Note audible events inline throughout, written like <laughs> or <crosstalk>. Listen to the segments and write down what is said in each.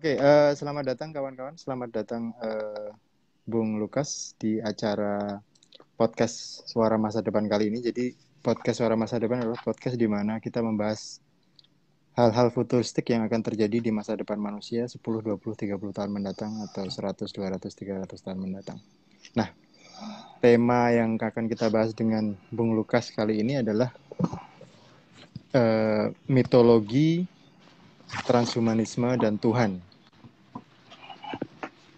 Oke, uh, selamat datang kawan-kawan. Selamat datang uh, Bung Lukas di acara podcast Suara Masa Depan kali ini. Jadi podcast Suara Masa Depan adalah podcast di mana kita membahas hal-hal futuristik yang akan terjadi di masa depan manusia 10, 20, 30 tahun mendatang atau 100, 200, 300 tahun mendatang. Nah, tema yang akan kita bahas dengan Bung Lukas kali ini adalah uh, mitologi transhumanisme dan Tuhan.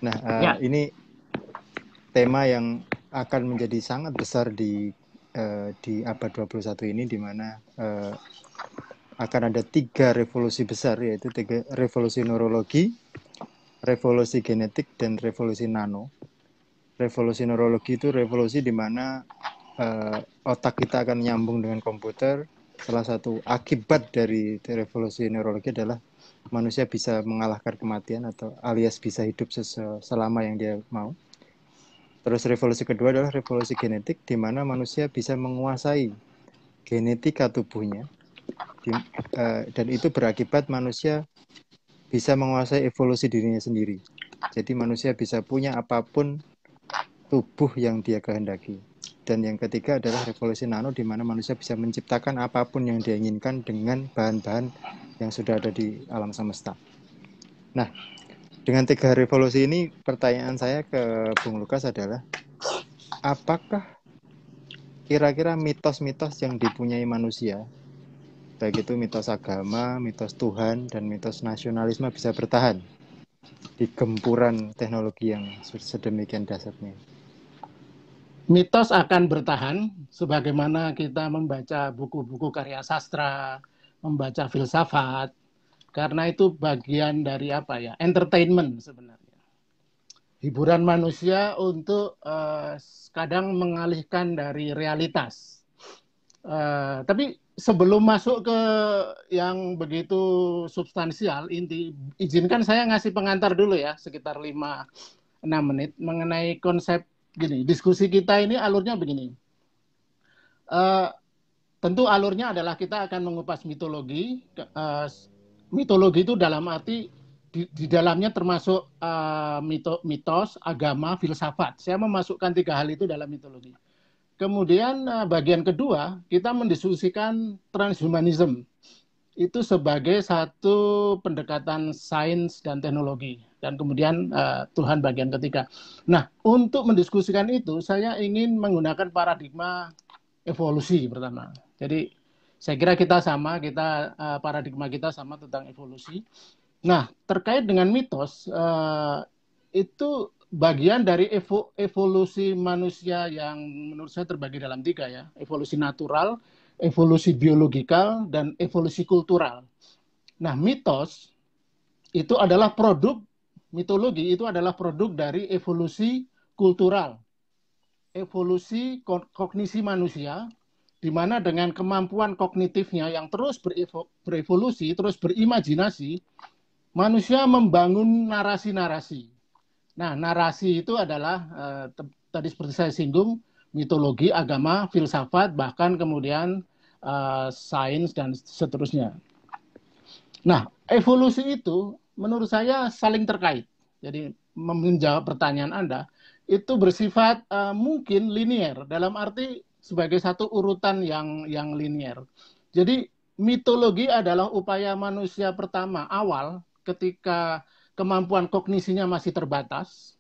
Nah, uh, ya. ini tema yang akan menjadi sangat besar di uh, di abad 21 ini di mana uh, akan ada tiga revolusi besar yaitu tiga revolusi neurologi, revolusi genetik dan revolusi nano. Revolusi neurologi itu revolusi di mana uh, otak kita akan nyambung dengan komputer. Salah satu akibat dari revolusi neurologi adalah manusia bisa mengalahkan kematian atau alias bisa hidup selama yang dia mau. Terus revolusi kedua adalah revolusi genetik di mana manusia bisa menguasai genetika tubuhnya di, uh, dan itu berakibat manusia bisa menguasai evolusi dirinya sendiri. Jadi manusia bisa punya apa pun tubuh yang dia kehendaki. Dan yang ketiga adalah revolusi nano di mana manusia bisa menciptakan apa pun yang dia inginkan dengan bahan-bahan yang sudah ada di alam semesta. Nah, dengan tiga revolusi ini pertanyaan saya ke Bung Lukas adalah apakah kira-kira mitos-mitos yang dipunyai manusia baik itu mitos agama, mitos Tuhan, dan mitos nasionalisme bisa bertahan di gempuran teknologi yang sedemikian dasarnya mitos akan bertahan sebagaimana kita membaca buku-buku karya sastra, membaca filsafat, karena itu bagian dari apa ya, entertainment sebenarnya. Hiburan manusia untuk uh, kadang mengalihkan dari realitas. Uh, tapi sebelum masuk ke yang begitu substansial, inti izinkan saya ngasih pengantar dulu ya, sekitar 5-6 menit mengenai konsep gini, diskusi kita ini alurnya begini. Uh, tentu alurnya adalah kita akan mengupas mitologi. Uh, mitologi itu dalam arti di, di dalamnya termasuk uh, mito, mitos, agama, filsafat. Saya memasukkan tiga hal itu dalam mitologi. Kemudian uh, bagian kedua kita mendiskusikan transhumanism itu sebagai satu pendekatan sains dan teknologi dan kemudian uh, Tuhan bagian ketiga. Nah, untuk mendiskusikan itu saya ingin menggunakan paradigma evolusi pertama. Jadi saya kira kita sama, kita uh, paradigma kita sama tentang evolusi. Nah, terkait dengan mitos uh, itu bagian dari evo, evolusi manusia yang menurut saya terbagi dalam tiga ya, evolusi natural, evolusi biologikal, dan evolusi kultural. Nah, mitos itu adalah produk, mitologi itu adalah produk dari evolusi kultural. Evolusi kognisi manusia, di mana dengan kemampuan kognitifnya yang terus berevolusi, terus berimajinasi, manusia membangun narasi-narasi. Nah, narasi itu adalah, eh, tadi seperti saya singgung, mitologi, agama, filsafat, bahkan kemudian uh, sains dan seterusnya. Nah, evolusi itu menurut saya saling terkait. Jadi menjawab pertanyaan Anda itu bersifat uh, mungkin linier dalam arti sebagai satu urutan yang yang linier. Jadi mitologi adalah upaya manusia pertama awal ketika kemampuan kognisinya masih terbatas,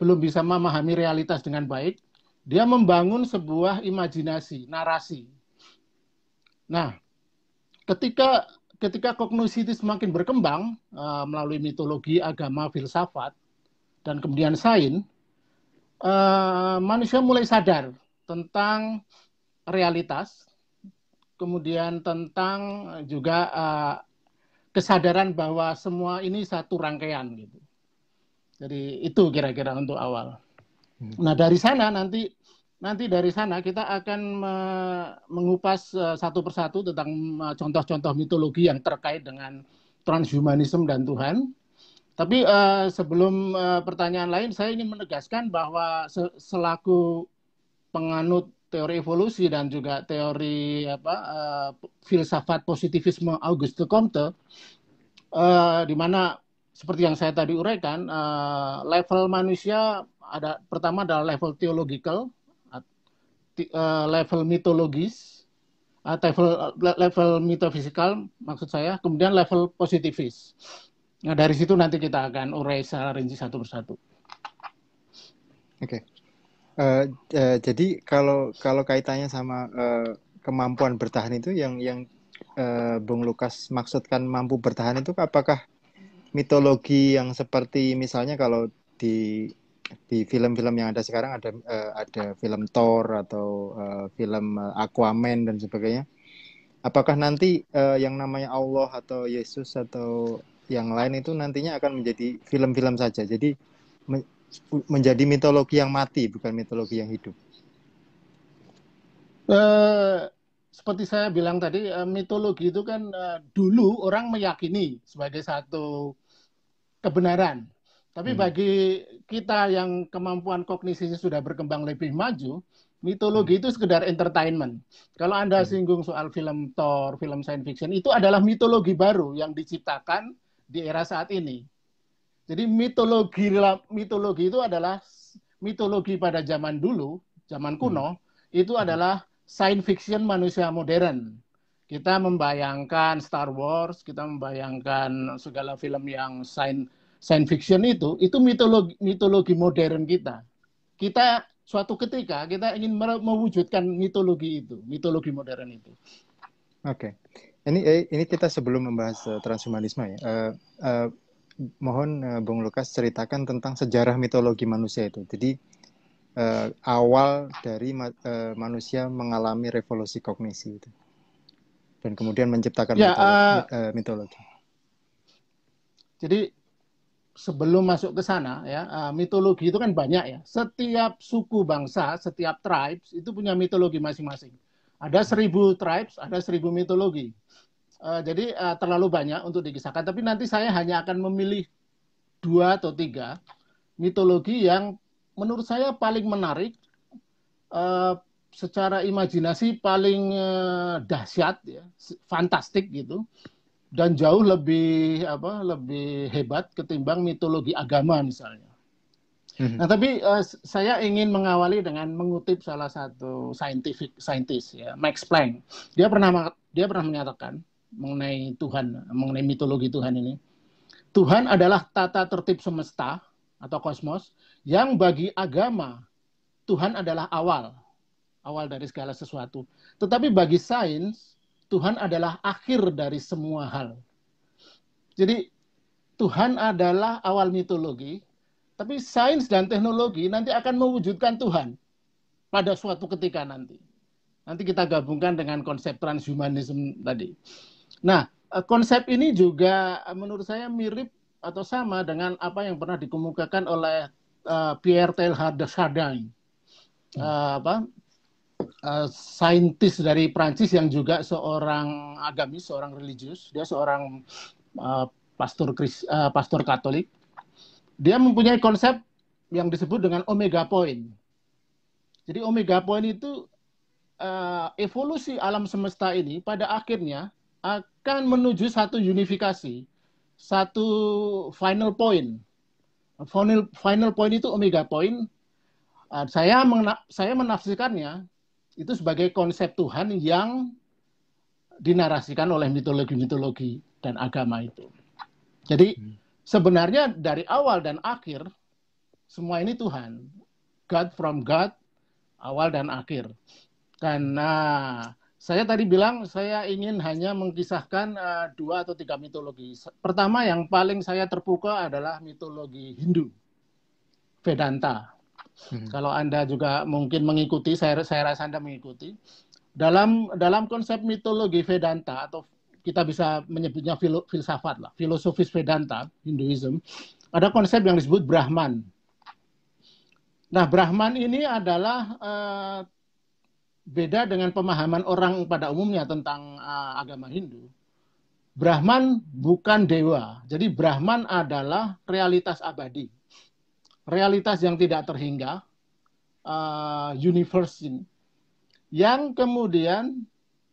belum bisa memahami realitas dengan baik, dia membangun sebuah imajinasi, narasi Nah, ketika ketika kognisi itu semakin berkembang uh, melalui mitologi, agama, filsafat, dan kemudian sains, uh, manusia mulai sadar tentang realitas, kemudian tentang juga uh, kesadaran bahwa semua ini satu rangkaian gitu. Jadi itu kira-kira untuk awal. Hmm. Nah dari sana nanti nanti dari sana kita akan mengupas uh, satu persatu tentang uh, contoh-contoh mitologi yang terkait dengan transhumanisme dan Tuhan. Tapi uh, sebelum uh, pertanyaan lain, saya ingin menegaskan bahwa se selaku penganut teori evolusi dan juga teori apa uh, filsafat positivisme Auguste Comte, uh, di mana seperti yang saya tadi uraikan, uh, level manusia ada pertama adalah level theological, uh, level mitologis, uh, level level metafisikal maksud saya, kemudian level positifis. Nah dari situ nanti kita akan urai secara rinci satu persatu. Oke. Okay. Uh, uh, jadi kalau kalau kaitannya sama uh, kemampuan bertahan itu yang yang uh, Bung Lukas maksudkan mampu bertahan itu apakah mitologi yang seperti misalnya kalau di di film-film yang ada sekarang ada uh, ada film Thor atau uh, film Aquaman dan sebagainya. Apakah nanti uh, yang namanya Allah atau Yesus atau yang lain itu nantinya akan menjadi film-film saja. Jadi me menjadi mitologi yang mati bukan mitologi yang hidup. Uh, seperti saya bilang tadi, uh, mitologi itu kan uh, dulu orang meyakini sebagai satu kebenaran tapi hmm. bagi kita yang kemampuan kognisinya sudah berkembang lebih maju, mitologi hmm. itu sekedar entertainment. Kalau Anda hmm. singgung soal film Thor, film science fiction, itu adalah mitologi baru yang diciptakan di era saat ini. Jadi mitologi mitologi itu adalah mitologi pada zaman dulu, zaman kuno, hmm. itu adalah science fiction manusia modern. Kita membayangkan Star Wars, kita membayangkan segala film yang science science fiction itu itu mitologi mitologi modern kita. Kita suatu ketika kita ingin mewujudkan mitologi itu, mitologi modern itu. Oke. Okay. Ini eh, ini kita sebelum membahas uh, transhumanisme ya. Uh, uh, mohon uh, Bung Lukas ceritakan tentang sejarah mitologi manusia itu. Jadi uh, awal dari ma uh, manusia mengalami revolusi kognisi itu. Dan kemudian menciptakan ya, mitologi, uh, uh, mitologi. Jadi sebelum masuk ke sana ya uh, mitologi itu kan banyak ya. Setiap suku bangsa setiap tribes itu punya mitologi masing-masing. Ada seribu tribes ada seribu mitologi. Uh, jadi uh, terlalu banyak untuk dikisahkan. Tapi nanti saya hanya akan memilih dua atau tiga mitologi yang menurut saya paling menarik secara imajinasi paling dahsyat ya fantastik gitu dan jauh lebih apa lebih hebat ketimbang mitologi agama misalnya. Mm-hmm. Nah, tapi uh, saya ingin mengawali dengan mengutip salah satu scientific scientist ya, Max Planck. Dia pernah dia pernah menyatakan mengenai Tuhan, mengenai mitologi Tuhan ini. Tuhan adalah tata tertib semesta atau kosmos yang bagi agama Tuhan adalah awal, awal dari segala sesuatu. Tetapi bagi sains Tuhan adalah akhir dari semua hal. Jadi Tuhan adalah awal mitologi, tapi sains dan teknologi nanti akan mewujudkan Tuhan pada suatu ketika nanti. Nanti kita gabungkan dengan konsep transhumanisme tadi. Nah, eh, konsep ini juga eh, menurut saya mirip atau sama dengan apa yang pernah dikemukakan oleh uh, Pierre Teilhard de Chardin. Uh, apa uh, saintis dari Prancis yang juga seorang agamis, seorang religius. Dia seorang uh, pastor Kris, uh, pastor Katolik. Dia mempunyai konsep yang disebut dengan omega point. Jadi omega point itu uh, evolusi alam semesta ini pada akhirnya akan menuju satu unifikasi, satu final point. Final final point itu omega point. Uh, saya saya menafsirkannya itu sebagai konsep Tuhan yang dinarasikan oleh mitologi-mitologi dan agama itu. Jadi hmm. sebenarnya dari awal dan akhir semua ini Tuhan. God from God, awal dan akhir. Karena saya tadi bilang saya ingin hanya mengkisahkan uh, dua atau tiga mitologi. Pertama yang paling saya terpukau adalah mitologi Hindu, Vedanta. Hmm. Kalau Anda juga mungkin mengikuti, saya, saya rasa Anda mengikuti. Dalam dalam konsep mitologi Vedanta atau kita bisa menyebutnya filo, filsafat lah, filosofis Vedanta, Hinduism, ada konsep yang disebut Brahman. Nah, Brahman ini adalah uh, beda dengan pemahaman orang pada umumnya tentang uh, agama Hindu. Brahman bukan dewa. Jadi Brahman adalah realitas abadi realitas yang tidak terhingga, uh, universe ini, yang kemudian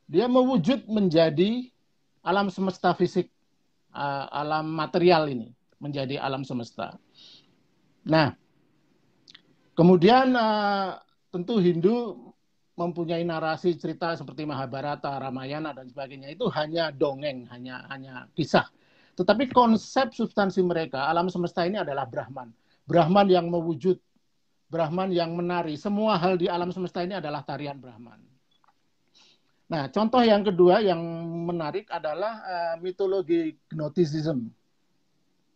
dia mewujud menjadi alam semesta fisik, uh, alam material ini, menjadi alam semesta. Nah, kemudian uh, tentu Hindu mempunyai narasi cerita seperti Mahabharata, Ramayana dan sebagainya itu hanya dongeng, hanya hanya kisah. Tetapi konsep substansi mereka alam semesta ini adalah Brahman. Brahman yang mewujud, Brahman yang menari. Semua hal di alam semesta ini adalah tarian Brahman. Nah, contoh yang kedua yang menarik adalah uh, mitologi Gnosticism.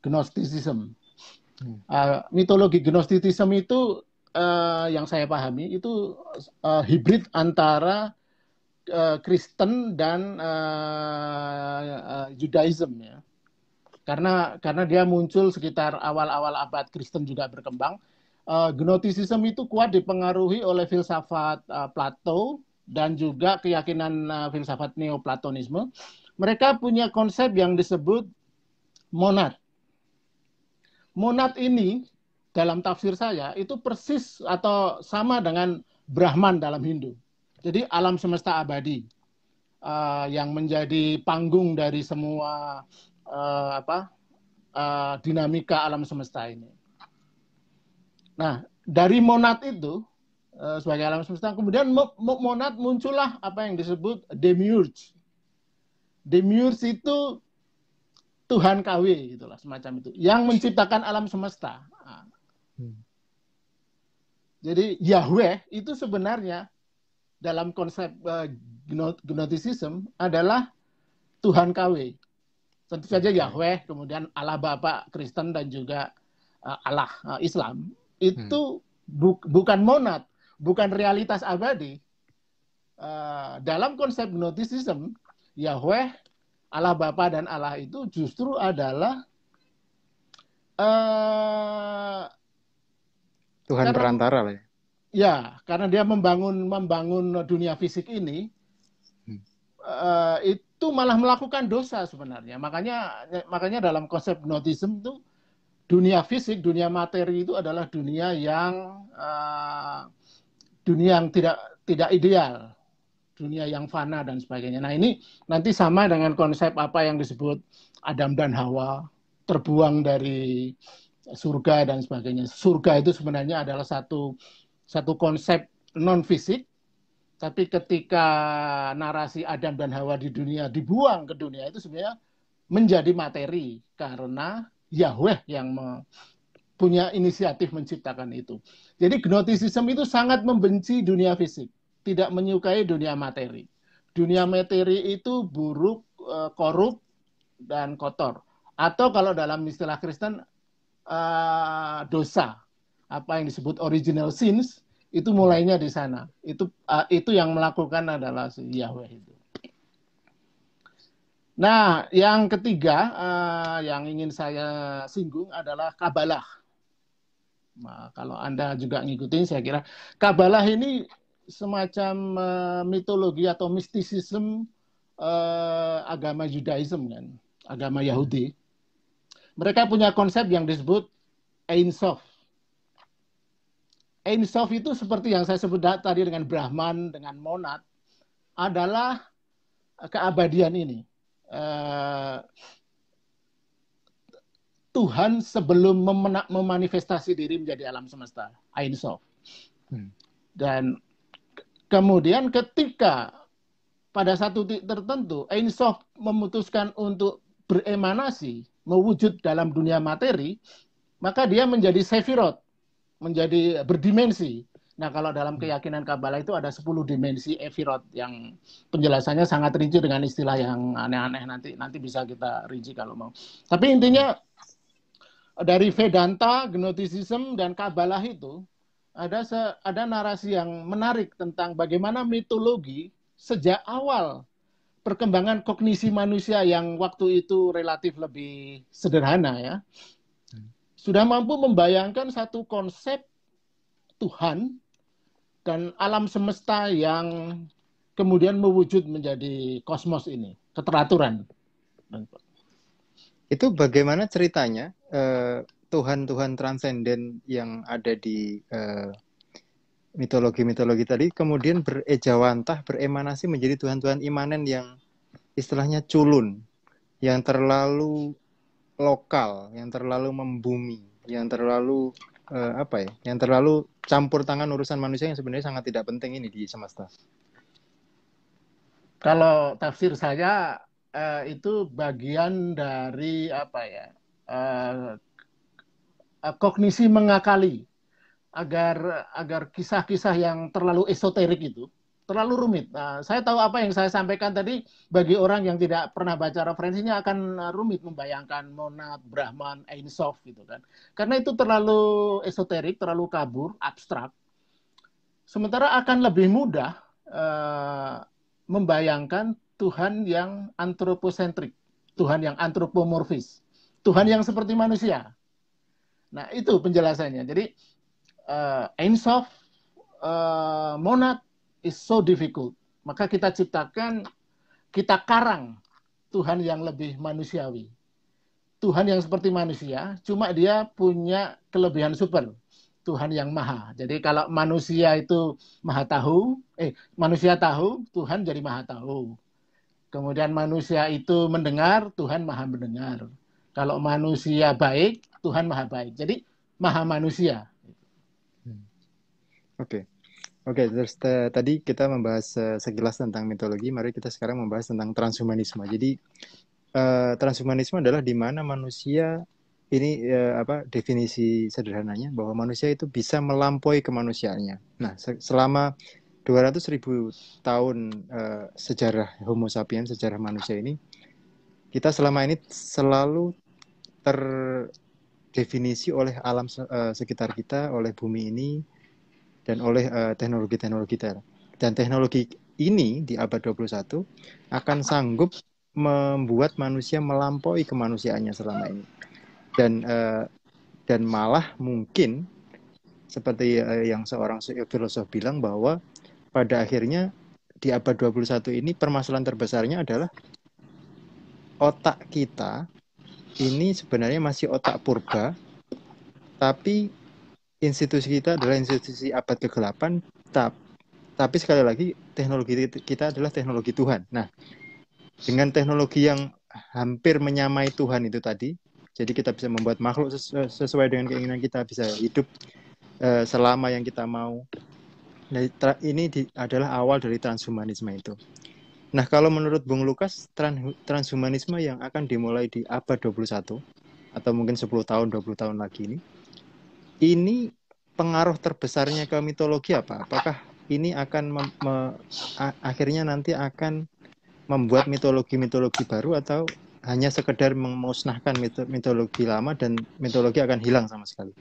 Gnosticism. Uh, mitologi Gnosticism itu uh, yang saya pahami itu uh, hibrid antara uh, Kristen dan uh, uh, Judaism ya. Karena karena dia muncul sekitar awal-awal abad Kristen juga berkembang. Uh, Gnosticism itu kuat dipengaruhi oleh filsafat uh, Plato dan juga keyakinan uh, filsafat Neoplatonisme. Mereka punya konsep yang disebut monad. Monad ini dalam tafsir saya itu persis atau sama dengan Brahman dalam Hindu. Jadi alam semesta abadi uh, yang menjadi panggung dari semua uh, apa uh, dinamika alam semesta ini. Nah dari monad itu uh, sebagai alam semesta kemudian monad muncullah apa yang disebut demiurge. Demiurge itu Tuhan KW gitulah semacam itu yang menciptakan alam semesta. Nah, Hmm. Jadi Yahweh itu sebenarnya dalam konsep uh, Gnosticism adalah Tuhan KW. Tentu saja Yahweh, kemudian Allah Bapa Kristen dan juga uh, Allah uh, Islam itu hmm. bu bukan monad, bukan realitas abadi. Uh, dalam konsep Gnosticism, Yahweh, Allah Bapa dan Allah itu justru adalah uh, Tuhan karena, perantara lah ya. Ya, karena dia membangun membangun dunia fisik ini. Uh, itu malah melakukan dosa sebenarnya. Makanya makanya dalam konsep gnotism itu dunia fisik, dunia materi itu adalah dunia yang uh, dunia yang tidak tidak ideal, dunia yang fana dan sebagainya. Nah ini nanti sama dengan konsep apa yang disebut Adam dan Hawa terbuang dari surga dan sebagainya. Surga itu sebenarnya adalah satu satu konsep non fisik, tapi ketika narasi Adam dan Hawa di dunia dibuang ke dunia itu sebenarnya menjadi materi karena Yahweh yang punya inisiatif menciptakan itu. Jadi gnosticism itu sangat membenci dunia fisik, tidak menyukai dunia materi. Dunia materi itu buruk, eh, korup, dan kotor. Atau kalau dalam istilah Kristen uh, dosa apa yang disebut original sins itu mulainya di sana. Itu uh, itu yang melakukan adalah si Yahweh itu. Nah yang ketiga uh, yang ingin saya singgung adalah kabalah. Nah, kalau anda juga ngikutin saya kira kabalah ini semacam uh, mitologi atau mistisisme uh, agama Judaism kan agama Yahudi. Mereka punya konsep yang disebut Ein Sof. Ein Sof itu seperti yang saya sebut tadi dengan Brahman, dengan Monad, adalah keabadian ini. Uh, Tuhan sebelum memanifestasi diri menjadi alam semesta, Ein Sof. Hmm. Dan kemudian ketika pada satu titik tertentu Ein Sof memutuskan untuk beremanasi mewujud dalam dunia materi, maka dia menjadi sefirot, menjadi berdimensi. Nah, kalau dalam keyakinan Kabbalah itu ada 10 dimensi efirot yang penjelasannya sangat rinci dengan istilah yang aneh-aneh nanti nanti bisa kita rinci kalau mau. Tapi intinya dari Vedanta, Gnosticism dan Kabbalah itu ada se, ada narasi yang menarik tentang bagaimana mitologi sejak awal perkembangan kognisi manusia yang waktu itu relatif lebih sederhana ya sudah mampu membayangkan satu konsep Tuhan dan alam semesta yang kemudian mewujud menjadi kosmos ini keteraturan. Itu bagaimana ceritanya eh, Tuhan-Tuhan transenden yang ada di eh, mitologi-mitologi tadi kemudian berejawantah, beremanasi menjadi Tuhan-Tuhan imanen yang istilahnya culun, yang terlalu lokal, yang terlalu membumi, yang terlalu uh, apa ya, yang terlalu campur tangan urusan manusia yang sebenarnya sangat tidak penting ini di semesta. Kalau tafsir saya uh, itu bagian dari apa ya uh, kognisi mengakali agar agar kisah-kisah yang terlalu esoterik itu terlalu rumit. Nah, saya tahu apa yang saya sampaikan tadi bagi orang yang tidak pernah baca referensinya akan uh, rumit membayangkan Monad, Brahman, Ein Sof gitu kan. Karena itu terlalu esoterik, terlalu kabur, abstrak. Sementara akan lebih mudah uh, membayangkan Tuhan yang antroposentrik, Tuhan yang antropomorfis, Tuhan yang seperti manusia. Nah, itu penjelasannya. Jadi uh, Ein Sof, uh, Monad, is so difficult. Maka kita ciptakan, kita karang Tuhan yang lebih manusiawi. Tuhan yang seperti manusia, cuma dia punya kelebihan super. Tuhan yang maha. Jadi kalau manusia itu maha tahu, eh manusia tahu, Tuhan jadi maha tahu. Kemudian manusia itu mendengar, Tuhan maha mendengar. Kalau manusia baik, Tuhan maha baik. Jadi maha manusia. Hmm. Oke. Okay. Oke, okay, terus tadi kita membahas uh, sekilas tentang mitologi. Mari kita sekarang membahas tentang transhumanisme. Jadi uh, transhumanisme adalah di mana manusia ini uh, apa definisi sederhananya bahwa manusia itu bisa melampaui kemanusiaannya. Nah, se selama 200 ribu tahun uh, sejarah Homo sapiens, sejarah manusia ini, kita selama ini selalu terdefinisi oleh alam uh, sekitar kita, oleh bumi ini, dan oleh uh, teknologi-teknologi ter. Dan teknologi ini di abad 21 akan sanggup membuat manusia melampaui kemanusiaannya selama ini. Dan uh, dan malah mungkin seperti uh, yang seorang filosof bilang bahwa pada akhirnya di abad 21 ini permasalahan terbesarnya adalah otak kita ini sebenarnya masih otak purba tapi institusi kita adalah institusi abad ke-8 tap, tapi sekali lagi teknologi kita adalah teknologi Tuhan. Nah, dengan teknologi yang hampir menyamai Tuhan itu tadi, jadi kita bisa membuat makhluk sesuai dengan keinginan kita, bisa hidup uh, selama yang kita mau. Nah, ini di, adalah awal dari transhumanisme itu. Nah, kalau menurut Bung Lukas, transhumanisme yang akan dimulai di abad 21 atau mungkin 10 tahun, 20 tahun lagi ini, ini pengaruh terbesarnya ke mitologi apa? Apakah ini akan me, akhirnya nanti akan membuat mitologi-mitologi baru atau hanya sekedar memusnahkan mitologi lama dan mitologi akan hilang sama sekali?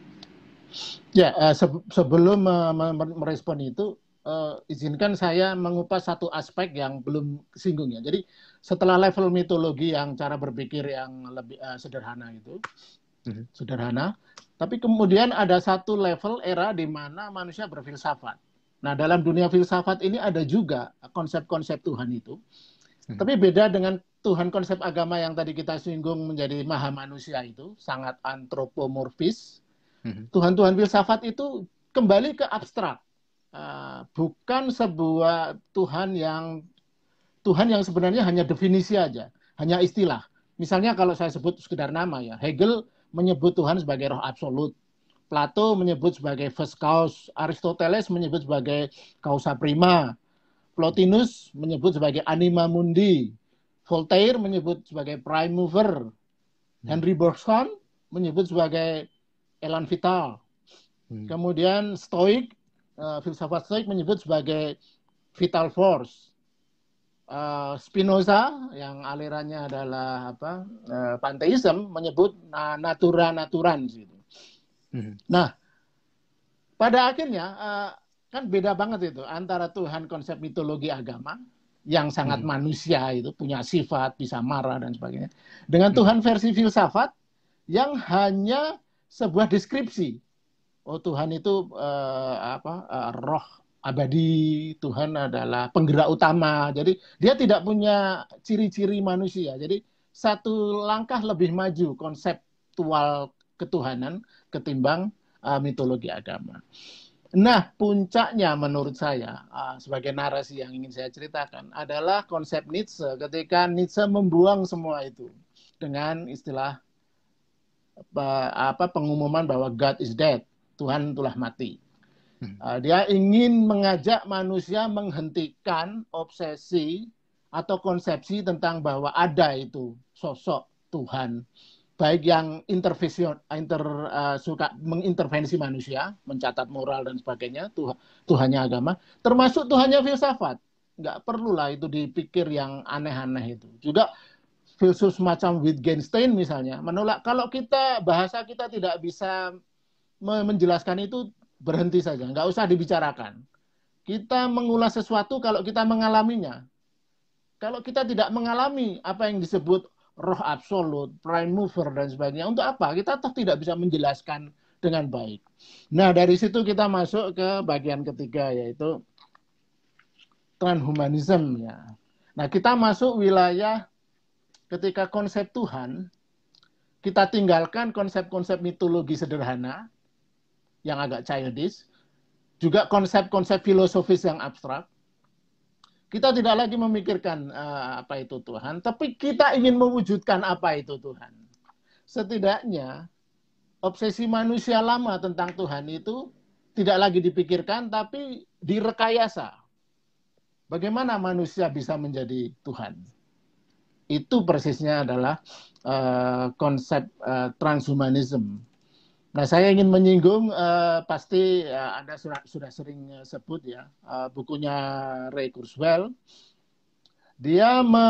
Ya, uh, se sebelum uh, merespon itu, uh, izinkan saya mengupas satu aspek yang belum singgung ya. Jadi setelah level mitologi yang cara berpikir yang lebih uh, sederhana itu, mm -hmm. sederhana, tapi kemudian ada satu level era di mana manusia berfilsafat. Nah, dalam dunia filsafat ini ada juga konsep-konsep Tuhan itu. Hmm. Tapi beda dengan Tuhan konsep agama yang tadi kita singgung menjadi maha manusia itu, sangat antropomorfis. Hmm. Tuhan-Tuhan filsafat itu kembali ke abstrak. Uh, bukan sebuah Tuhan yang Tuhan yang sebenarnya hanya definisi aja, hanya istilah. Misalnya kalau saya sebut sekedar nama ya, Hegel menyebut Tuhan sebagai roh absolut. Plato menyebut sebagai first cause, Aristoteles menyebut sebagai causa prima, Plotinus menyebut sebagai anima mundi, Voltaire menyebut sebagai prime mover, Henry Bergson menyebut sebagai elan vital. Hmm. Kemudian Stoik, uh, filsafat Stoik menyebut sebagai vital force uh, Spinoza yang alirannya adalah apa uh, panteisme menyebut natura naturan gitu. Hmm. Nah, pada akhirnya uh, kan beda banget itu antara Tuhan konsep mitologi agama yang sangat hmm. manusia itu punya sifat bisa marah dan sebagainya dengan hmm. Tuhan versi filsafat yang hanya sebuah deskripsi oh Tuhan itu uh, apa uh, roh abadi, Tuhan adalah penggerak utama. Jadi dia tidak punya ciri-ciri manusia. Jadi satu langkah lebih maju konseptual ketuhanan ketimbang uh, mitologi agama. Nah, puncaknya menurut saya uh, sebagai narasi yang ingin saya ceritakan adalah konsep Nietzsche ketika Nietzsche membuang semua itu dengan istilah apa pengumuman bahwa God is dead, Tuhan telah mati. Uh, dia ingin mengajak manusia menghentikan obsesi atau konsepsi tentang bahwa ada itu sosok Tuhan, baik yang intervensi inter uh, suka mengintervensi manusia, mencatat moral dan sebagainya, Tuhan Tuhannya agama, termasuk Tuhannya filsafat. Nggak perlulah itu dipikir yang aneh-aneh itu. Juga filsuf semacam Wittgenstein misalnya menolak kalau kita bahasa kita tidak bisa menjelaskan itu berhenti saja, nggak usah dibicarakan. Kita mengulas sesuatu kalau kita mengalaminya. Kalau kita tidak mengalami apa yang disebut roh absolut, prime mover dan sebagainya, untuk apa? Kita tetap tidak bisa menjelaskan dengan baik. Nah, dari situ kita masuk ke bagian ketiga yaitu transhumanisme ya. Nah, kita masuk wilayah ketika konsep Tuhan kita tinggalkan konsep-konsep mitologi sederhana yang agak childish, juga konsep-konsep filosofis yang abstrak. Kita tidak lagi memikirkan uh, apa itu Tuhan, tapi kita ingin mewujudkan apa itu Tuhan. Setidaknya obsesi manusia lama tentang Tuhan itu tidak lagi dipikirkan, tapi direkayasa. Bagaimana manusia bisa menjadi Tuhan? itu persisnya adalah uh, konsep uh, transhumanism. Nah, saya ingin menyinggung uh, pasti uh, Anda sudah, sudah sering sebut ya uh, bukunya Ray Kurzweil. Dia me,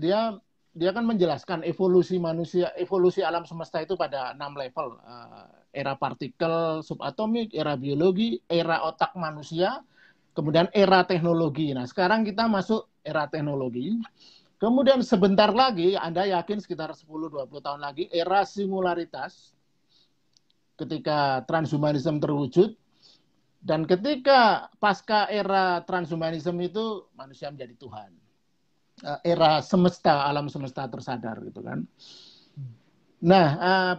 dia dia kan menjelaskan evolusi manusia, evolusi alam semesta itu pada enam level. Uh, era partikel subatomik, era biologi, era otak manusia, kemudian era teknologi. Nah, sekarang kita masuk era teknologi. Kemudian sebentar lagi, Anda yakin sekitar 10-20 tahun lagi, era singularitas, ketika transhumanisme terwujud, dan ketika pasca era transhumanisme itu, manusia menjadi Tuhan. Eh, era semesta, alam semesta tersadar gitu kan. Nah, eh,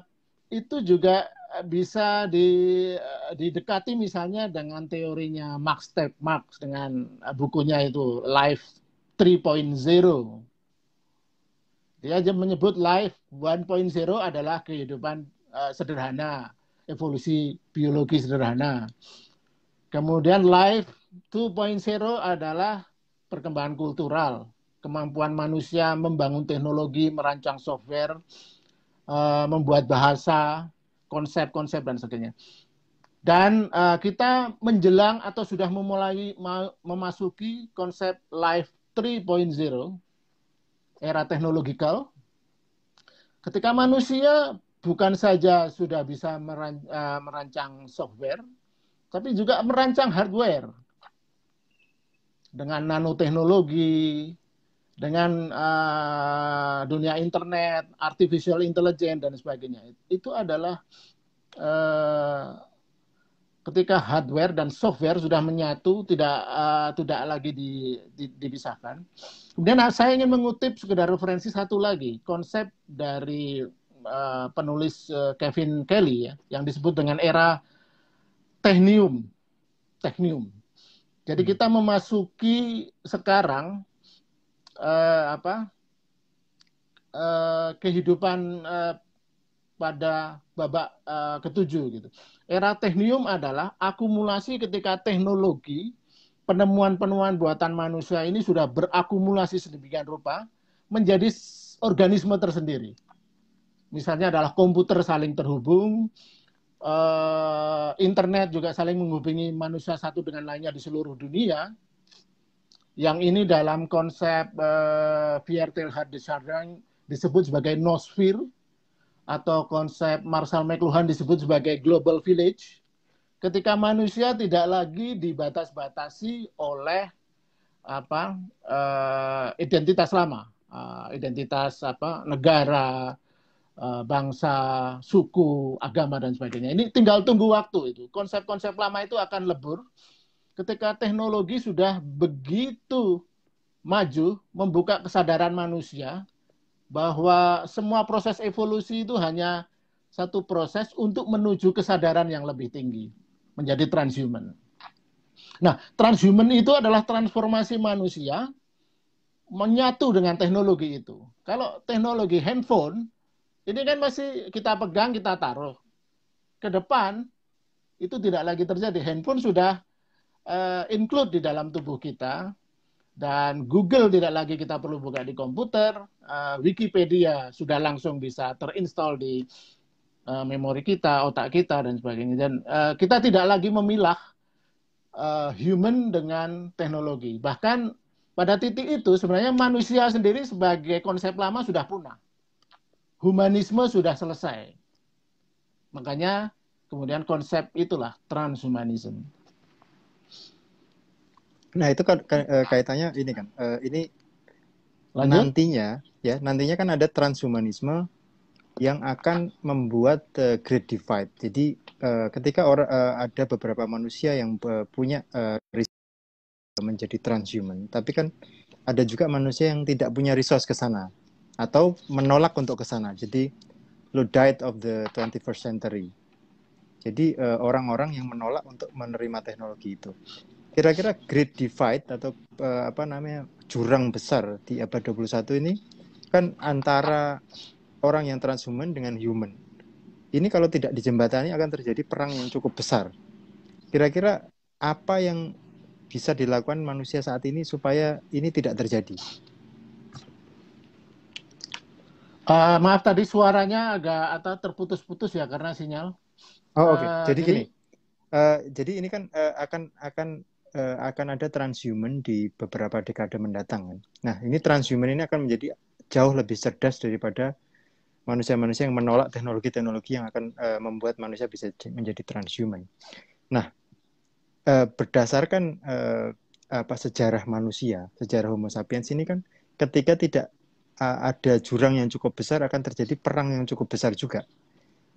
itu juga bisa di, eh, didekati misalnya dengan teorinya Max Tegmark dengan bukunya itu Life 3.0 dia menyebut life 1.0 adalah kehidupan uh, sederhana, evolusi biologi sederhana. Kemudian life 2.0 adalah perkembangan kultural, kemampuan manusia membangun teknologi, merancang software, uh, membuat bahasa, konsep-konsep dan sebagainya. Dan uh, kita menjelang atau sudah memulai memasuki konsep life 3.0 era teknologikal, ketika manusia bukan saja sudah bisa eh, merancang software, tapi juga merancang hardware dengan nanoteknologi, dengan uh, dunia internet, artificial intelligence dan sebagainya. Itu adalah uh, ketika hardware dan software sudah menyatu tidak uh, tidak lagi di, di, dipisahkan. Kemudian saya ingin mengutip sekedar referensi satu lagi konsep dari uh, penulis uh, Kevin Kelly ya yang disebut dengan era technium. Technium. Jadi hmm. kita memasuki sekarang uh, apa uh, kehidupan uh, pada babak uh, ketujuh gitu. Era teknium adalah akumulasi ketika teknologi penemuan-penemuan buatan manusia ini sudah berakumulasi sedemikian rupa menjadi organisme tersendiri. Misalnya adalah komputer saling terhubung, uh, internet juga saling menghubungi manusia satu dengan lainnya di seluruh dunia. Yang ini dalam konsep Pierre Teilhard de Chardin disebut sebagai nosphere atau konsep Marshall McLuhan disebut sebagai global village, ketika manusia tidak lagi dibatas-batasi oleh apa uh, identitas lama, uh, identitas apa negara, bangsa, suku, agama dan sebagainya. Ini tinggal tunggu waktu itu. Konsep-konsep lama itu akan lebur ketika teknologi sudah begitu maju membuka kesadaran manusia bahwa semua proses evolusi itu hanya satu proses untuk menuju kesadaran yang lebih tinggi, menjadi transhuman. Nah, transhuman itu adalah transformasi manusia menyatu dengan teknologi itu. Kalau teknologi handphone ini kan masih kita pegang, kita taruh. Ke depan itu tidak lagi terjadi. Handphone sudah uh, include di dalam tubuh kita dan Google tidak lagi kita perlu buka di komputer, uh, Wikipedia sudah langsung bisa terinstall di uh, memori kita, otak kita dan sebagainya. Dan uh, kita tidak lagi memilah uh, human dengan teknologi. Bahkan pada titik itu sebenarnya manusia sendiri sebagai konsep lama sudah punah. Humanisme sudah selesai. Makanya kemudian konsep itulah transhumanism. Nah itu kan eh, kaitannya ini kan, uh, ini Lanjut? nantinya ya nantinya kan ada transhumanisme yang akan membuat uh, great divide. Jadi uh, ketika orang uh, ada beberapa manusia yang uh, punya uh, menjadi transhuman, tapi kan ada juga manusia yang tidak punya resource ke sana atau menolak untuk ke sana. Jadi lo died of the 21st century. Jadi orang-orang uh, yang menolak untuk menerima teknologi itu. Kira-kira great divide atau uh, apa namanya jurang besar di abad 21 ini kan antara orang yang transhuman dengan human. Ini kalau tidak dijembatani akan terjadi perang yang cukup besar. Kira-kira apa yang bisa dilakukan manusia saat ini supaya ini tidak terjadi? Uh, maaf tadi suaranya agak atau terputus-putus ya karena sinyal. Oh oke. Okay. Uh, jadi, jadi gini. Uh, jadi ini kan uh, akan akan uh, akan ada transhuman di beberapa dekade mendatang kan. Nah ini transhuman ini akan menjadi jauh lebih cerdas daripada manusia-manusia yang menolak teknologi-teknologi yang akan uh, membuat manusia bisa menjadi transhuman. Nah, uh, berdasarkan uh, apa sejarah manusia, sejarah Homo sapiens ini kan ketika tidak ada jurang yang cukup besar akan terjadi perang yang cukup besar juga.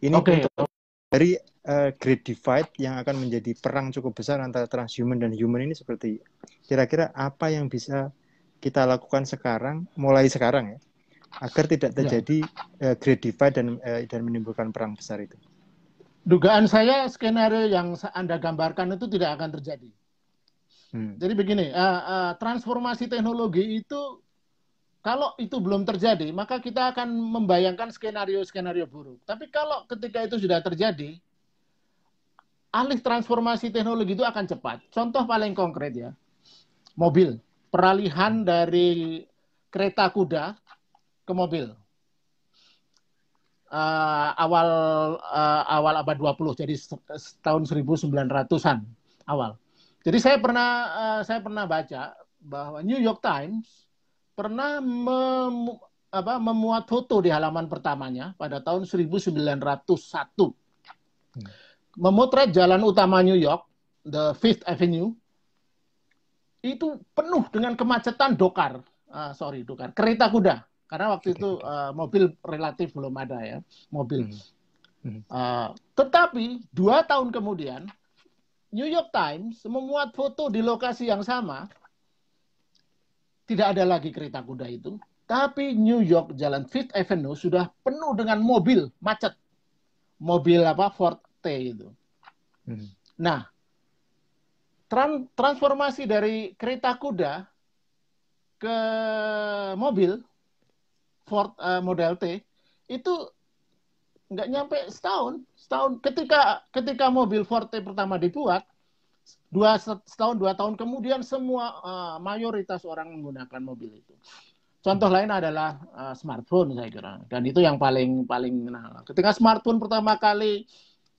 Ini okay. untuk dari uh, great divide yang akan menjadi perang cukup besar antara transhuman dan human ini seperti kira-kira apa yang bisa kita lakukan sekarang mulai sekarang ya agar tidak ya. terjadi ya. uh, great divide dan uh, dan menimbulkan perang besar itu. Dugaan saya skenario yang Anda gambarkan itu tidak akan terjadi. Hmm. Jadi begini, uh, uh, transformasi teknologi itu kalau itu belum terjadi, maka kita akan membayangkan skenario-skenario buruk. Tapi kalau ketika itu sudah terjadi, alih transformasi teknologi itu akan cepat. Contoh paling konkret ya, mobil, peralihan dari kereta kuda ke mobil. Uh, awal uh, awal abad 20 jadi tahun 1900-an awal. Jadi saya pernah uh, saya pernah baca bahwa New York Times pernah mem, apa, memuat foto di halaman pertamanya pada tahun 1901. Hmm. Memotret jalan utama New York, the Fifth Avenue, itu penuh dengan kemacetan dokar, uh, sorry dokar, kereta kuda karena waktu itu uh, mobil relatif belum ada ya mobil. Hmm. Uh, tetapi dua tahun kemudian New York Times memuat foto di lokasi yang sama. Tidak ada lagi kereta kuda itu, tapi New York Jalan Fifth Avenue sudah penuh dengan mobil macet, mobil apa Ford T itu. Hmm. Nah, tran transformasi dari kereta kuda ke mobil Ford uh, Model T itu nggak nyampe setahun setahun ketika ketika mobil Ford T pertama dibuat dua setahun dua tahun. Kemudian semua uh, mayoritas orang menggunakan mobil itu. Contoh lain adalah uh, smartphone saya kira. Dan itu yang paling paling nah, ketika smartphone pertama kali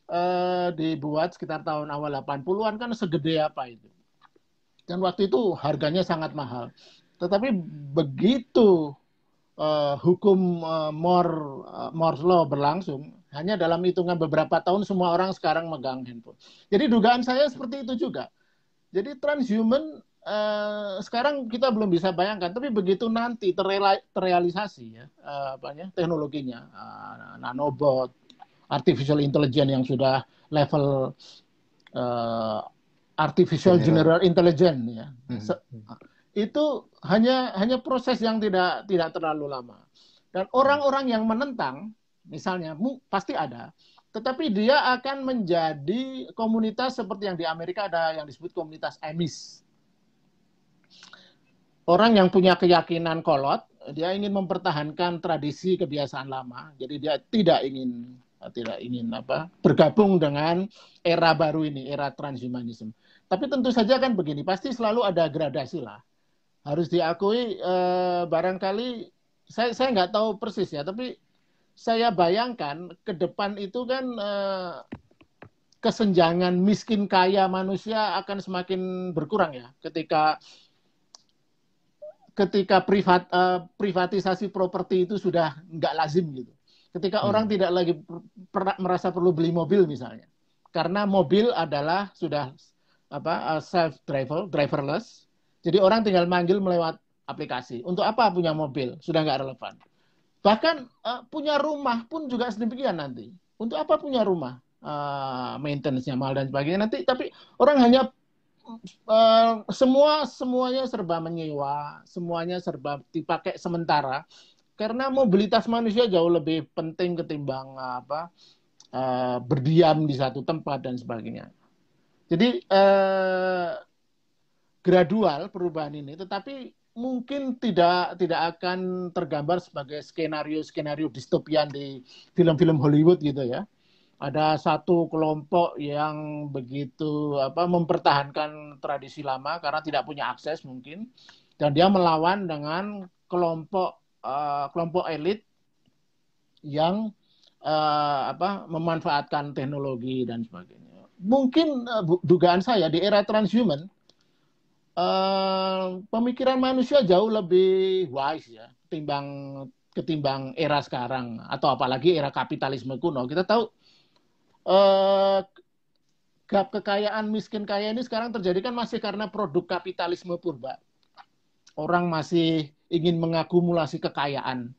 uh, dibuat sekitar tahun awal 80-an kan segede apa itu? Dan waktu itu harganya sangat mahal. Tetapi begitu uh, hukum uh, Moore uh, Moore's law berlangsung, hanya dalam hitungan beberapa tahun semua orang sekarang megang handphone. Jadi dugaan saya seperti itu juga. Jadi transhuman uh, sekarang kita belum bisa bayangkan, tapi begitu nanti terrealisasi ya uh, apanya teknologinya uh, nanobot, artificial intelligence yang sudah level uh, artificial general, general intelligence ya. Hmm. hmm itu hanya hanya proses yang tidak tidak terlalu lama. Dan orang-orang yang menentang, misalnya pasti ada, tetapi dia akan menjadi komunitas seperti yang di Amerika ada yang disebut komunitas emis. Orang yang punya keyakinan kolot, dia ingin mempertahankan tradisi kebiasaan lama. Jadi dia tidak ingin tidak ingin apa bergabung dengan era baru ini, era transhumanisme. Tapi tentu saja kan begini, pasti selalu ada gradasi lah. Harus diakui eh, barangkali saya saya nggak tahu persis ya, tapi saya bayangkan ke depan itu kan eh, kesenjangan miskin kaya manusia akan semakin berkurang ya ketika ketika privat uh, privatisasi properti itu sudah nggak lazim gitu. Ketika hmm. orang tidak lagi per, merasa perlu beli mobil misalnya, karena mobil adalah sudah apa uh, self driver driverless, jadi orang tinggal manggil melewat aplikasi. Untuk apa punya mobil? Sudah nggak relevan. Bahkan uh, punya rumah pun juga sedemikian nanti. Untuk apa punya rumah? Uh, maintenance-nya mahal dan sebagainya nanti. Tapi orang hanya uh, semua semuanya serba menyewa, semuanya serba dipakai sementara karena mobilitas manusia jauh lebih penting ketimbang apa uh, berdiam di satu tempat dan sebagainya. Jadi uh, gradual perubahan ini, tetapi mungkin tidak tidak akan tergambar sebagai skenario skenario distopian di film-film Hollywood gitu ya ada satu kelompok yang begitu apa mempertahankan tradisi lama karena tidak punya akses mungkin dan dia melawan dengan kelompok uh, kelompok elit yang uh, apa memanfaatkan teknologi dan sebagainya. Mungkin uh, dugaan saya di era transhuman uh, pemikiran manusia jauh lebih wise ya ketimbang ketimbang era sekarang atau apalagi era kapitalisme kuno. Kita tahu uh, gap kekayaan miskin kaya ini sekarang terjadi kan masih karena produk kapitalisme purba. Orang masih ingin mengakumulasi kekayaan.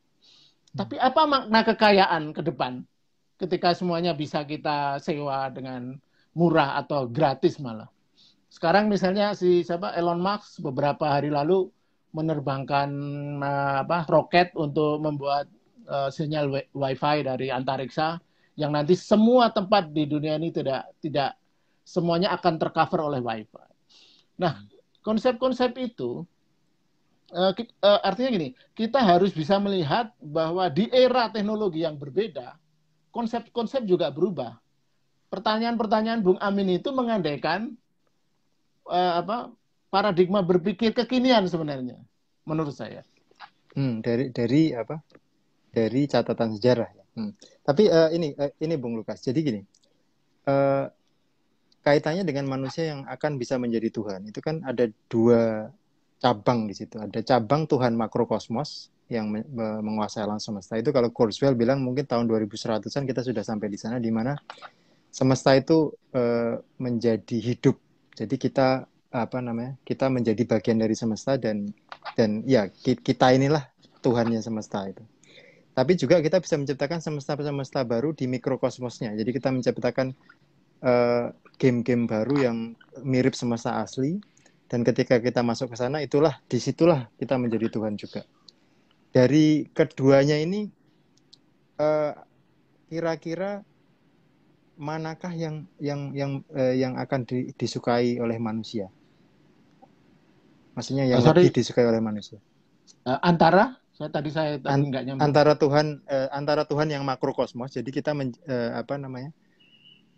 Tapi apa makna kekayaan ke depan? Ketika semuanya bisa kita sewa dengan murah atau gratis malah. Sekarang misalnya si siapa Elon Musk beberapa hari lalu menerbangkan uh, apa roket untuk membuat uh, sinyal wifi dari antariksa yang nanti semua tempat di dunia ini tidak tidak semuanya akan tercover oleh wifi. Nah, konsep-konsep itu uh, artinya gini, kita harus bisa melihat bahwa di era teknologi yang berbeda, konsep-konsep juga berubah. Pertanyaan-pertanyaan Bung Amin itu mengandaikan uh, apa paradigma berpikir kekinian sebenarnya, menurut saya. Hmm, dari dari apa? Dari catatan sejarah. Hmm. Tapi uh, ini uh, ini Bung Lukas. Jadi gini, uh, kaitannya dengan manusia yang akan bisa menjadi Tuhan itu kan ada dua cabang di situ. Ada cabang Tuhan makrokosmos yang me menguasai alam semesta. Itu kalau Kurzweil bilang mungkin tahun 2100-an kita sudah sampai di sana di mana semesta itu uh, menjadi hidup. Jadi kita apa namanya? Kita menjadi bagian dari semesta dan dan ya kita inilah Tuhannya semesta itu. Tapi juga kita bisa menciptakan semesta-semesta baru di mikrokosmosnya. Jadi kita menciptakan eh, game-game baru yang mirip semesta asli. Dan ketika kita masuk ke sana, itulah di situlah kita menjadi Tuhan juga. Dari keduanya ini, eh, kira-kira manakah yang yang yang uh, yang akan di, disukai oleh manusia? Maksudnya yang oh, lebih disukai oleh manusia? Uh, antara saya tadi saya tadi nyambung. Antara Tuhan uh, antara Tuhan yang makrokosmos, jadi kita men, uh, apa namanya?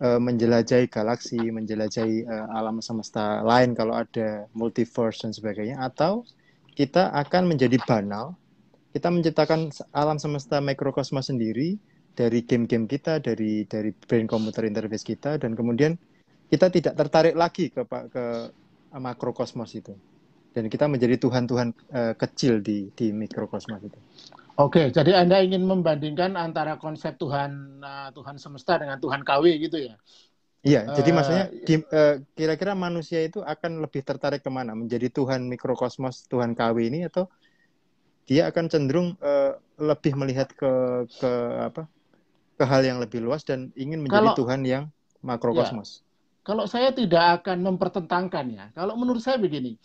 Uh, menjelajahi galaksi, menjelajahi uh, alam semesta lain kalau ada multiverse dan sebagainya atau kita akan menjadi banal. Kita menciptakan alam semesta mikrokosmos sendiri dari game-game kita, dari dari brain computer interface kita dan kemudian kita tidak tertarik lagi ke ke makrokosmos itu dan kita menjadi Tuhan-Tuhan uh, kecil di di mikrokosmos itu. Oke, jadi Anda ingin membandingkan antara konsep Tuhan uh, Tuhan semesta dengan Tuhan KW gitu ya? Iya, uh, jadi maksudnya uh, kira-kira manusia itu akan lebih tertarik ke mana? Menjadi Tuhan mikrokosmos, Tuhan KW ini atau dia akan cenderung uh, lebih melihat ke ke apa? Ke hal yang lebih luas dan ingin menjadi kalau, Tuhan yang makrokosmos. Ya, kalau saya tidak akan mempertentangkan ya. Kalau menurut saya begini,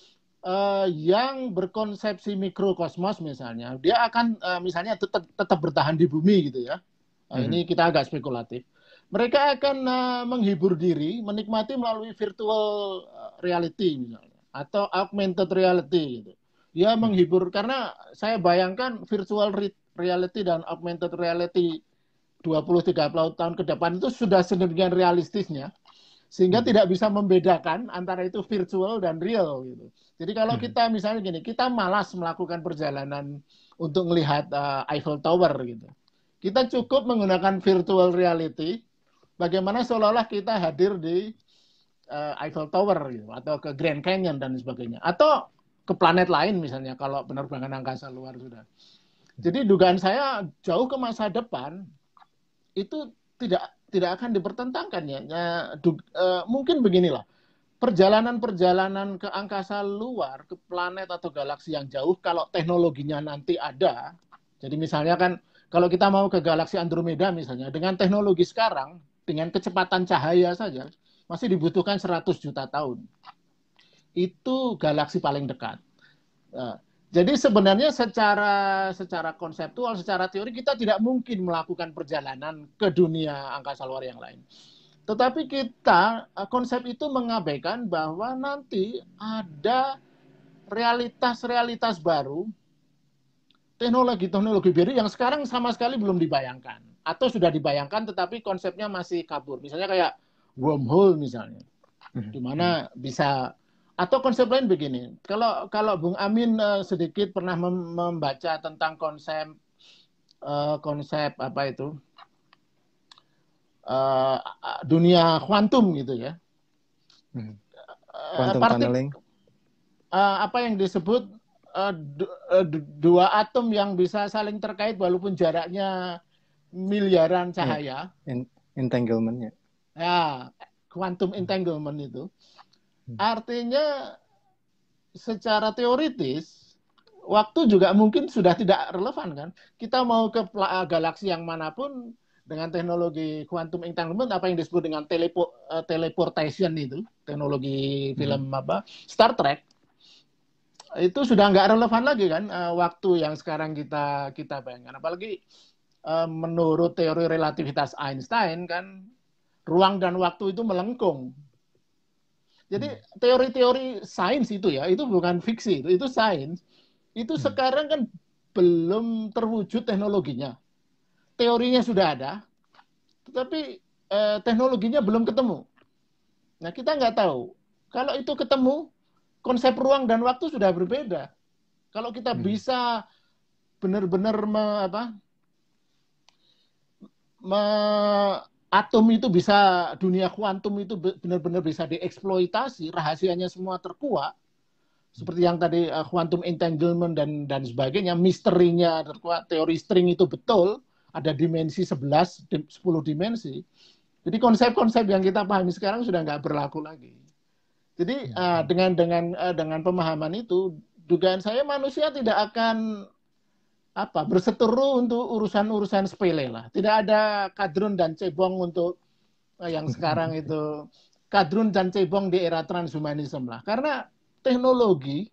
uh, yang berkonsepsi mikrokosmos misalnya, dia akan uh, misalnya tetap, tetap bertahan di bumi gitu ya. Nah, hmm. Ini kita agak spekulatif. Mereka akan uh, menghibur diri, menikmati melalui virtual reality misalnya, atau augmented reality gitu. Ya menghibur karena saya bayangkan virtual reality dan augmented reality 20-30 tahun ke depan itu sudah sedemikian realistisnya sehingga hmm. tidak bisa membedakan antara itu virtual dan real gitu. Jadi kalau hmm. kita misalnya gini, kita malas melakukan perjalanan untuk melihat uh, Eiffel Tower gitu. Kita cukup menggunakan virtual reality bagaimana seolah-olah kita hadir di uh, Eiffel Tower gitu atau ke Grand Canyon dan sebagainya atau ke planet lain misalnya kalau penerbangan angkasa luar sudah. Jadi dugaan saya jauh ke masa depan itu tidak tidak akan dipertentangkan ya. ya du, uh, mungkin beginilah. Perjalanan-perjalanan ke angkasa luar, ke planet atau galaksi yang jauh kalau teknologinya nanti ada. Jadi misalnya kan kalau kita mau ke galaksi Andromeda misalnya dengan teknologi sekarang dengan kecepatan cahaya saja masih dibutuhkan 100 juta tahun itu galaksi paling dekat. Nah, jadi sebenarnya secara secara konseptual, secara teori kita tidak mungkin melakukan perjalanan ke dunia angkasa luar yang lain. Tetapi kita eh, konsep itu mengabaikan bahwa nanti ada realitas-realitas baru, teknologi-teknologi baru yang sekarang sama sekali belum dibayangkan atau sudah dibayangkan tetapi konsepnya masih kabur. Misalnya kayak wormhole misalnya, hmm. di mana bisa atau konsep lain begini, kalau kalau Bung Amin uh, sedikit pernah mem membaca tentang konsep uh, konsep apa itu? Uh, dunia kuantum gitu ya, hmm. quantum tunneling, uh, apa yang disebut uh, dua atom yang bisa saling terkait walaupun jaraknya miliaran cahaya, entanglement ya, ya quantum entanglement itu. Hmm. Artinya secara teoritis waktu juga mungkin sudah tidak relevan kan. Kita mau ke galaksi yang mana pun dengan teknologi quantum entanglement apa yang disebut dengan telepo, uh, teleportation itu, teknologi film hmm. apa Star Trek itu sudah nggak relevan lagi kan uh, waktu yang sekarang kita kita bayangkan apalagi uh, menurut teori relativitas Einstein kan ruang dan waktu itu melengkung jadi hmm. teori-teori sains itu ya, itu bukan fiksi, itu, itu sains. Itu hmm. sekarang kan belum terwujud teknologinya. Teorinya sudah ada, tetapi eh, teknologinya belum ketemu. Nah kita nggak tahu. Kalau itu ketemu, konsep ruang dan waktu sudah berbeda. Kalau kita hmm. bisa benar-benar me, apa, me, atom itu bisa dunia kuantum itu benar-benar bisa dieksploitasi, rahasianya semua terkuak. Seperti yang tadi uh, quantum entanglement dan dan sebagainya, misterinya terkuak, teori string itu betul, ada dimensi 11, 10 dimensi. Jadi konsep-konsep yang kita pahami sekarang sudah nggak berlaku lagi. Jadi uh, dengan dengan uh, dengan pemahaman itu, dugaan saya manusia tidak akan apa berseteru untuk urusan-urusan sepele lah. Tidak ada kadrun dan cebong untuk uh, yang sekarang <laughs> itu kadrun dan cebong di era transhumanisme lah. Karena teknologi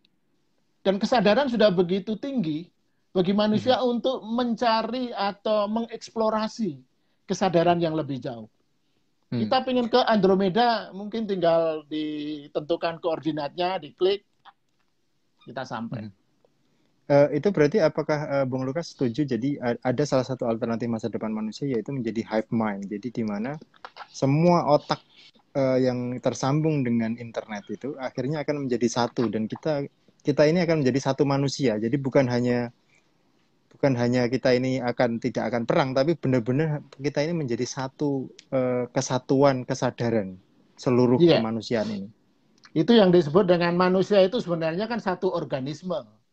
dan kesadaran sudah begitu tinggi bagi manusia hmm. untuk mencari atau mengeksplorasi kesadaran yang lebih jauh. Hmm. Kita ingin ke Andromeda, mungkin tinggal ditentukan koordinatnya, diklik, kita sampai. Hmm. Uh, itu berarti apakah uh, Bung Lukas setuju jadi uh, ada salah satu alternatif masa depan manusia yaitu menjadi hive mind. Jadi di mana semua otak uh, yang tersambung dengan internet itu akhirnya akan menjadi satu dan kita kita ini akan menjadi satu manusia. Jadi bukan hanya bukan hanya kita ini akan tidak akan perang tapi benar-benar kita ini menjadi satu uh, kesatuan kesadaran seluruh yeah. kemanusiaan ini. Itu yang disebut dengan manusia itu sebenarnya kan satu organisme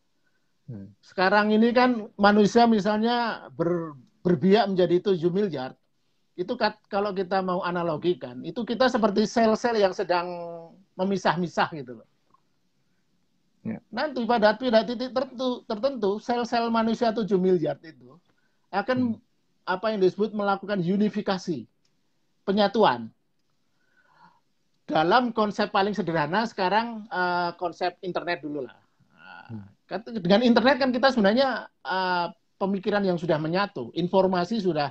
Hmm. Sekarang ini kan manusia misalnya ber, berbiak menjadi 7 miliar. Itu kat, kalau kita mau analogikan, itu kita seperti sel-sel yang sedang memisah-misah gitu loh. Ya. Nanti pada pada titik tertentu, tertentu sel-sel manusia 7 miliar itu akan hmm. apa yang disebut melakukan unifikasi, penyatuan. Dalam konsep paling sederhana sekarang uh, konsep internet dulu lah. Hmm. Dengan internet kan kita sebenarnya uh, pemikiran yang sudah menyatu, informasi sudah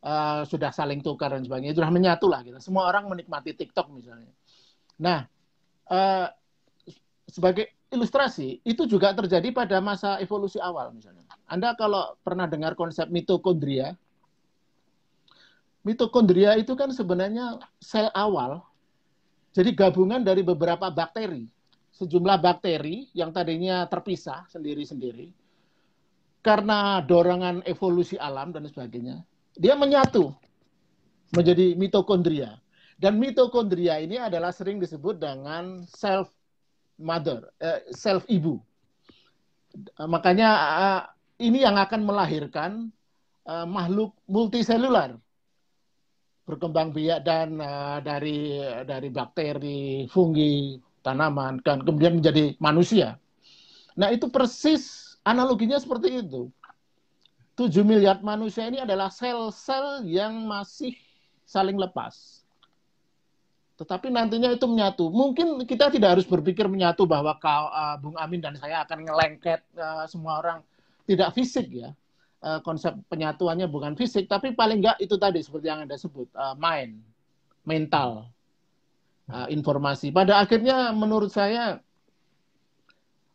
uh, sudah saling tukar dan sebagainya, sudah menyatu lah kita. Semua orang menikmati TikTok misalnya. Nah, uh, sebagai ilustrasi itu juga terjadi pada masa evolusi awal misalnya. Anda kalau pernah dengar konsep mitokondria, mitokondria itu kan sebenarnya sel awal. Jadi gabungan dari beberapa bakteri. Sejumlah bakteri yang tadinya terpisah sendiri-sendiri karena dorongan evolusi alam dan sebagainya, dia menyatu menjadi mitokondria. Dan mitokondria ini adalah sering disebut dengan self mother, uh, self ibu. Uh, makanya uh, ini yang akan melahirkan uh, makhluk multiselular berkembang biak dan uh, dari dari bakteri, fungi, tanaman, kan kemudian menjadi manusia. Nah itu persis analoginya seperti itu. 7 miliar manusia ini adalah sel-sel yang masih saling lepas tetapi nantinya itu menyatu. Mungkin kita tidak harus berpikir menyatu bahwa kau, uh, Bung Amin dan saya akan ngelengket uh, semua orang tidak fisik ya. Uh, konsep penyatuannya bukan fisik, tapi paling enggak itu tadi seperti yang Anda sebut, uh, mind, mental, uh, informasi. Pada akhirnya menurut saya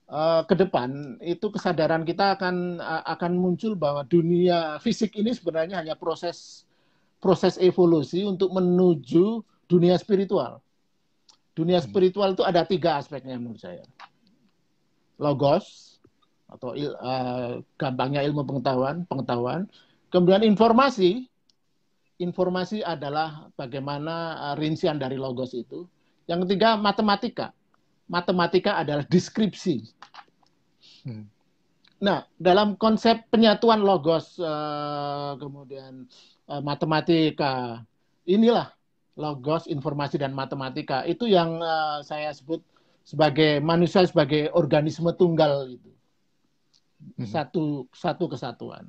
uh, ke depan itu kesadaran kita akan uh, akan muncul bahwa dunia fisik ini sebenarnya hanya proses proses evolusi untuk menuju dunia spiritual. Dunia hmm. spiritual itu ada tiga aspeknya menurut saya. Logos atau il, uh, gampangnya ilmu pengetahuan, pengetahuan. Kemudian informasi. Informasi adalah bagaimana uh, rincian dari logos itu. Yang ketiga matematika. Matematika adalah deskripsi. Hmm. Nah, dalam konsep penyatuan logos, uh, kemudian uh, matematika, inilah logos, informasi dan matematika itu yang uh, saya sebut sebagai manusia sebagai organisme tunggal itu mhm. satu satu kesatuan.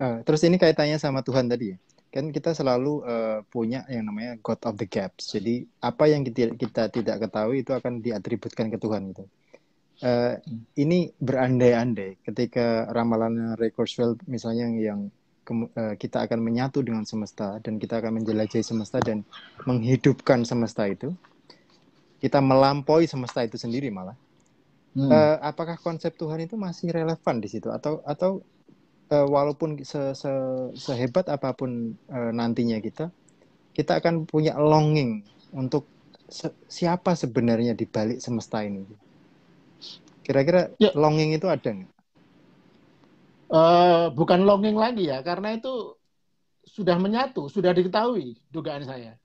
Uh, terus ini kaitannya sama Tuhan tadi ya kan kita selalu uh, punya yang namanya God of the Gaps. Jadi apa yang kita, kita tidak ketahui itu akan diatributkan ke Tuhan gitu. Uh, ini berandai-andai ketika ramalan Ray Kurzweil misalnya yang Eh, kita akan menyatu dengan semesta dan kita akan menjelajahi semesta dan menghidupkan semesta itu kita melampaui semesta itu sendiri malah hmm. uh, apakah konsep Tuhan itu masih relevan di situ atau atau uh, walaupun se, se, sehebat apa pun uh, nantinya kita kita akan punya longing untuk se, siapa sebenarnya di balik semesta ini kira-kira ya. longing itu ada nggak uh, bukan longing lagi ya, karena itu sudah menyatu, sudah diketahui dugaan saya.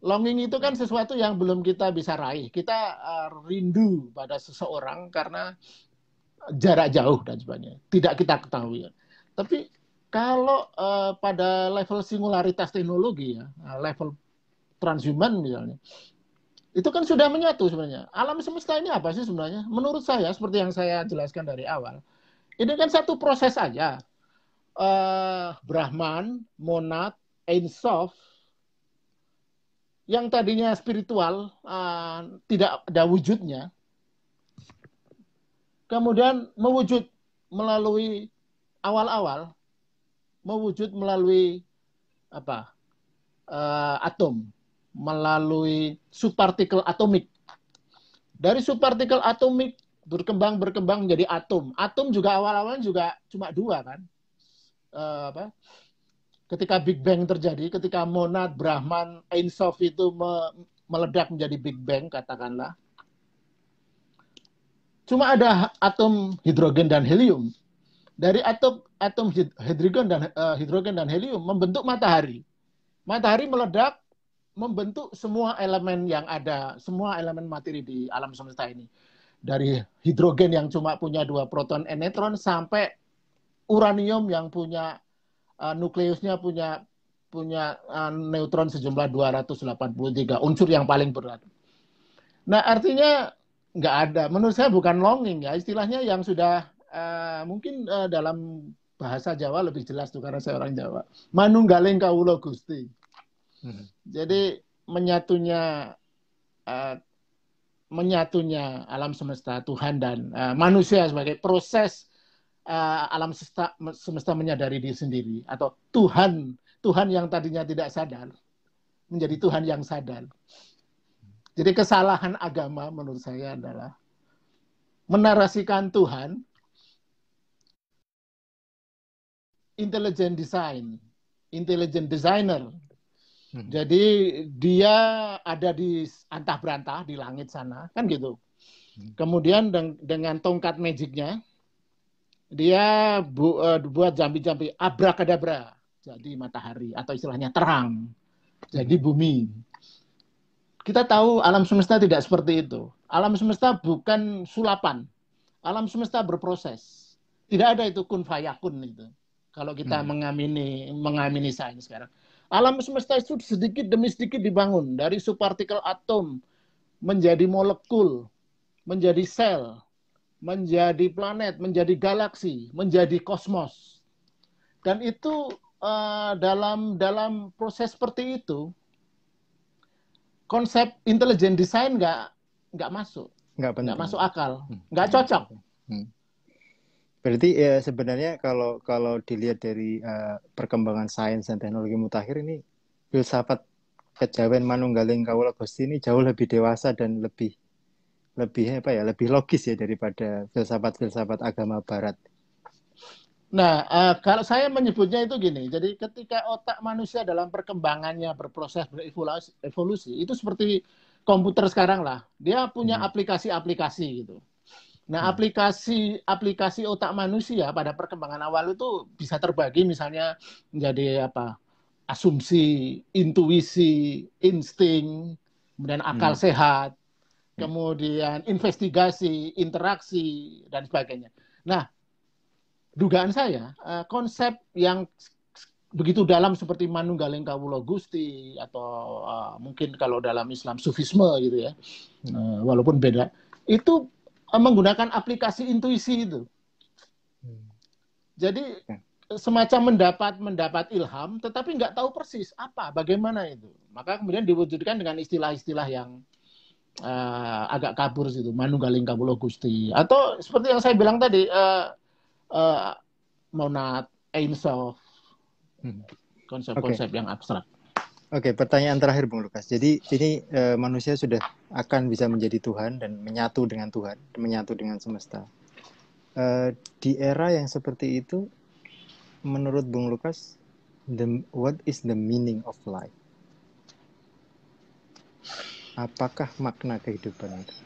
Longing itu kan sesuatu yang belum kita bisa raih. Kita uh, rindu pada seseorang karena jarak jauh dan sebagainya. Tidak kita ketahui. Tapi kalau uh, pada level singularitas teknologi ya, level transhuman misalnya, itu kan sudah menyatu sebenarnya. Alam semesta ini apa sih sebenarnya? Menurut saya, seperti yang saya jelaskan dari awal, ini kan satu proses saja. Uh, Brahman, Monad, Ein Sof, yang tadinya spiritual uh, tidak ada wujudnya, kemudian mewujud melalui awal-awal, mewujud melalui apa uh, atom, melalui subpartikel atomik. Dari subpartikel atomik berkembang berkembang menjadi atom. Atom juga awal-awal juga cuma dua kan. Uh, apa? Ketika Big Bang terjadi, ketika monad, Brahman, Ein Sof itu me meledak menjadi Big Bang katakanlah. Cuma ada atom hidrogen dan helium. Dari atom atom hidrogen dan uh, hidrogen dan helium membentuk matahari. Matahari meledak membentuk semua elemen yang ada, semua elemen materi di alam semesta ini dari hidrogen yang cuma punya dua proton and neutron sampai uranium yang punya uh, nukleusnya punya punya uh, neutron sejumlah 283 unsur yang paling berat. Nah artinya nggak ada. Menurut saya bukan longing ya istilahnya yang sudah uh, mungkin uh, dalam bahasa Jawa lebih jelas tuh karena saya orang Jawa. Manunggaling kaulo gusti. Hmm. Jadi menyatunya uh, menyatunya alam semesta Tuhan dan uh, manusia sebagai proses uh, alam semesta, semesta menyadari diri sendiri atau Tuhan Tuhan yang tadinya tidak sadar menjadi Tuhan yang sadar. Jadi kesalahan agama menurut saya adalah menarasikan Tuhan intelligent design, intelligent designer. Hmm. Jadi dia ada di antah berantah di langit sana, kan gitu. Hmm. Kemudian dengan tongkat magicnya, dia bu, uh, buat jambi-jambi abrakadabra, jadi matahari atau istilahnya terang, jadi bumi. Kita tahu alam semesta tidak seperti itu. Alam semesta bukan sulapan. Alam semesta berproses. Tidak ada itu kun fayakun itu. Kalau kita hmm. mengamini mengamini sains sekarang. Alam semesta itu sedikit demi sedikit dibangun dari subpartikel atom menjadi molekul, menjadi sel, menjadi planet, menjadi galaksi, menjadi kosmos. Dan itu uh, dalam dalam proses seperti itu konsep intelligent design nggak nggak masuk, nggak nggak masuk akal, hmm. nggak cocok. Hmm. Berarti ya sebenarnya kalau kalau dilihat dari uh, perkembangan sains dan teknologi mutakhir ini filsafat kejawen manunggaling kawula Gusti ini jauh lebih dewasa dan lebih lebih apa ya lebih logis ya daripada filsafat-filsafat agama Barat. Nah, uh, kalau saya menyebutnya itu gini, jadi ketika otak manusia dalam perkembangannya berproses berevolusi, evolusi, itu seperti komputer sekarang lah, dia punya hmm. aplikasi-aplikasi hmm. gitu. Nah, hmm. aplikasi aplikasi otak manusia pada perkembangan awal itu bisa terbagi misalnya menjadi apa? asumsi, intuisi, insting, kemudian akal hmm. sehat, hmm. kemudian investigasi, interaksi dan sebagainya. Nah, dugaan saya uh, konsep yang begitu dalam seperti Manunggaling Kawulo Gusti atau uh, mungkin kalau dalam Islam Sufisme gitu ya, uh, walaupun beda, itu uh, menggunakan aplikasi intuisi itu. Hmm. Jadi ya. semacam mendapat mendapat ilham, tetapi nggak tahu persis apa, bagaimana itu. Maka kemudian diwujudkan dengan istilah-istilah yang uh, agak kabur situ, Manunggaling Kawulo Gusti, atau seperti yang saya bilang tadi. Uh, uh, monad, Einsof, hmm. konsep-konsep okay. yang abstrak. Oke, okay, pertanyaan terakhir Bung Lukas. Jadi ini e, manusia sudah akan bisa menjadi Tuhan dan menyatu dengan Tuhan, menyatu dengan semesta. E, di era yang seperti itu, menurut Bung Lukas, the, what is the meaning of life? Apakah makna kehidupan itu?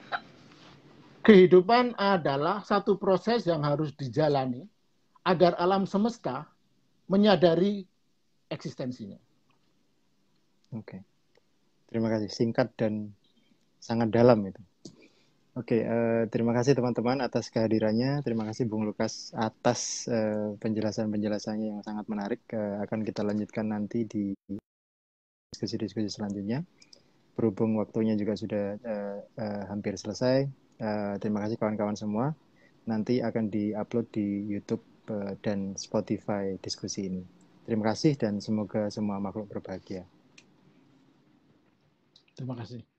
Kehidupan adalah satu proses yang harus dijalani agar alam semesta menyadari eksistensinya. Oke. Terima kasih. Singkat dan sangat dalam itu. Oke, uh, terima kasih teman-teman atas kehadirannya. Terima kasih Bung Lukas atas uh, penjelasan-penjelasannya yang sangat menarik. Uh, akan kita lanjutkan nanti di diskusi-diskusi selanjutnya. Berhubung waktunya juga sudah uh, uh, hampir selesai, Uh, terima kasih kawan-kawan semua. Nanti akan diupload di YouTube uh, dan Spotify diskusi ini. Terima kasih dan semoga semua makhluk berbahagia. Terima kasih.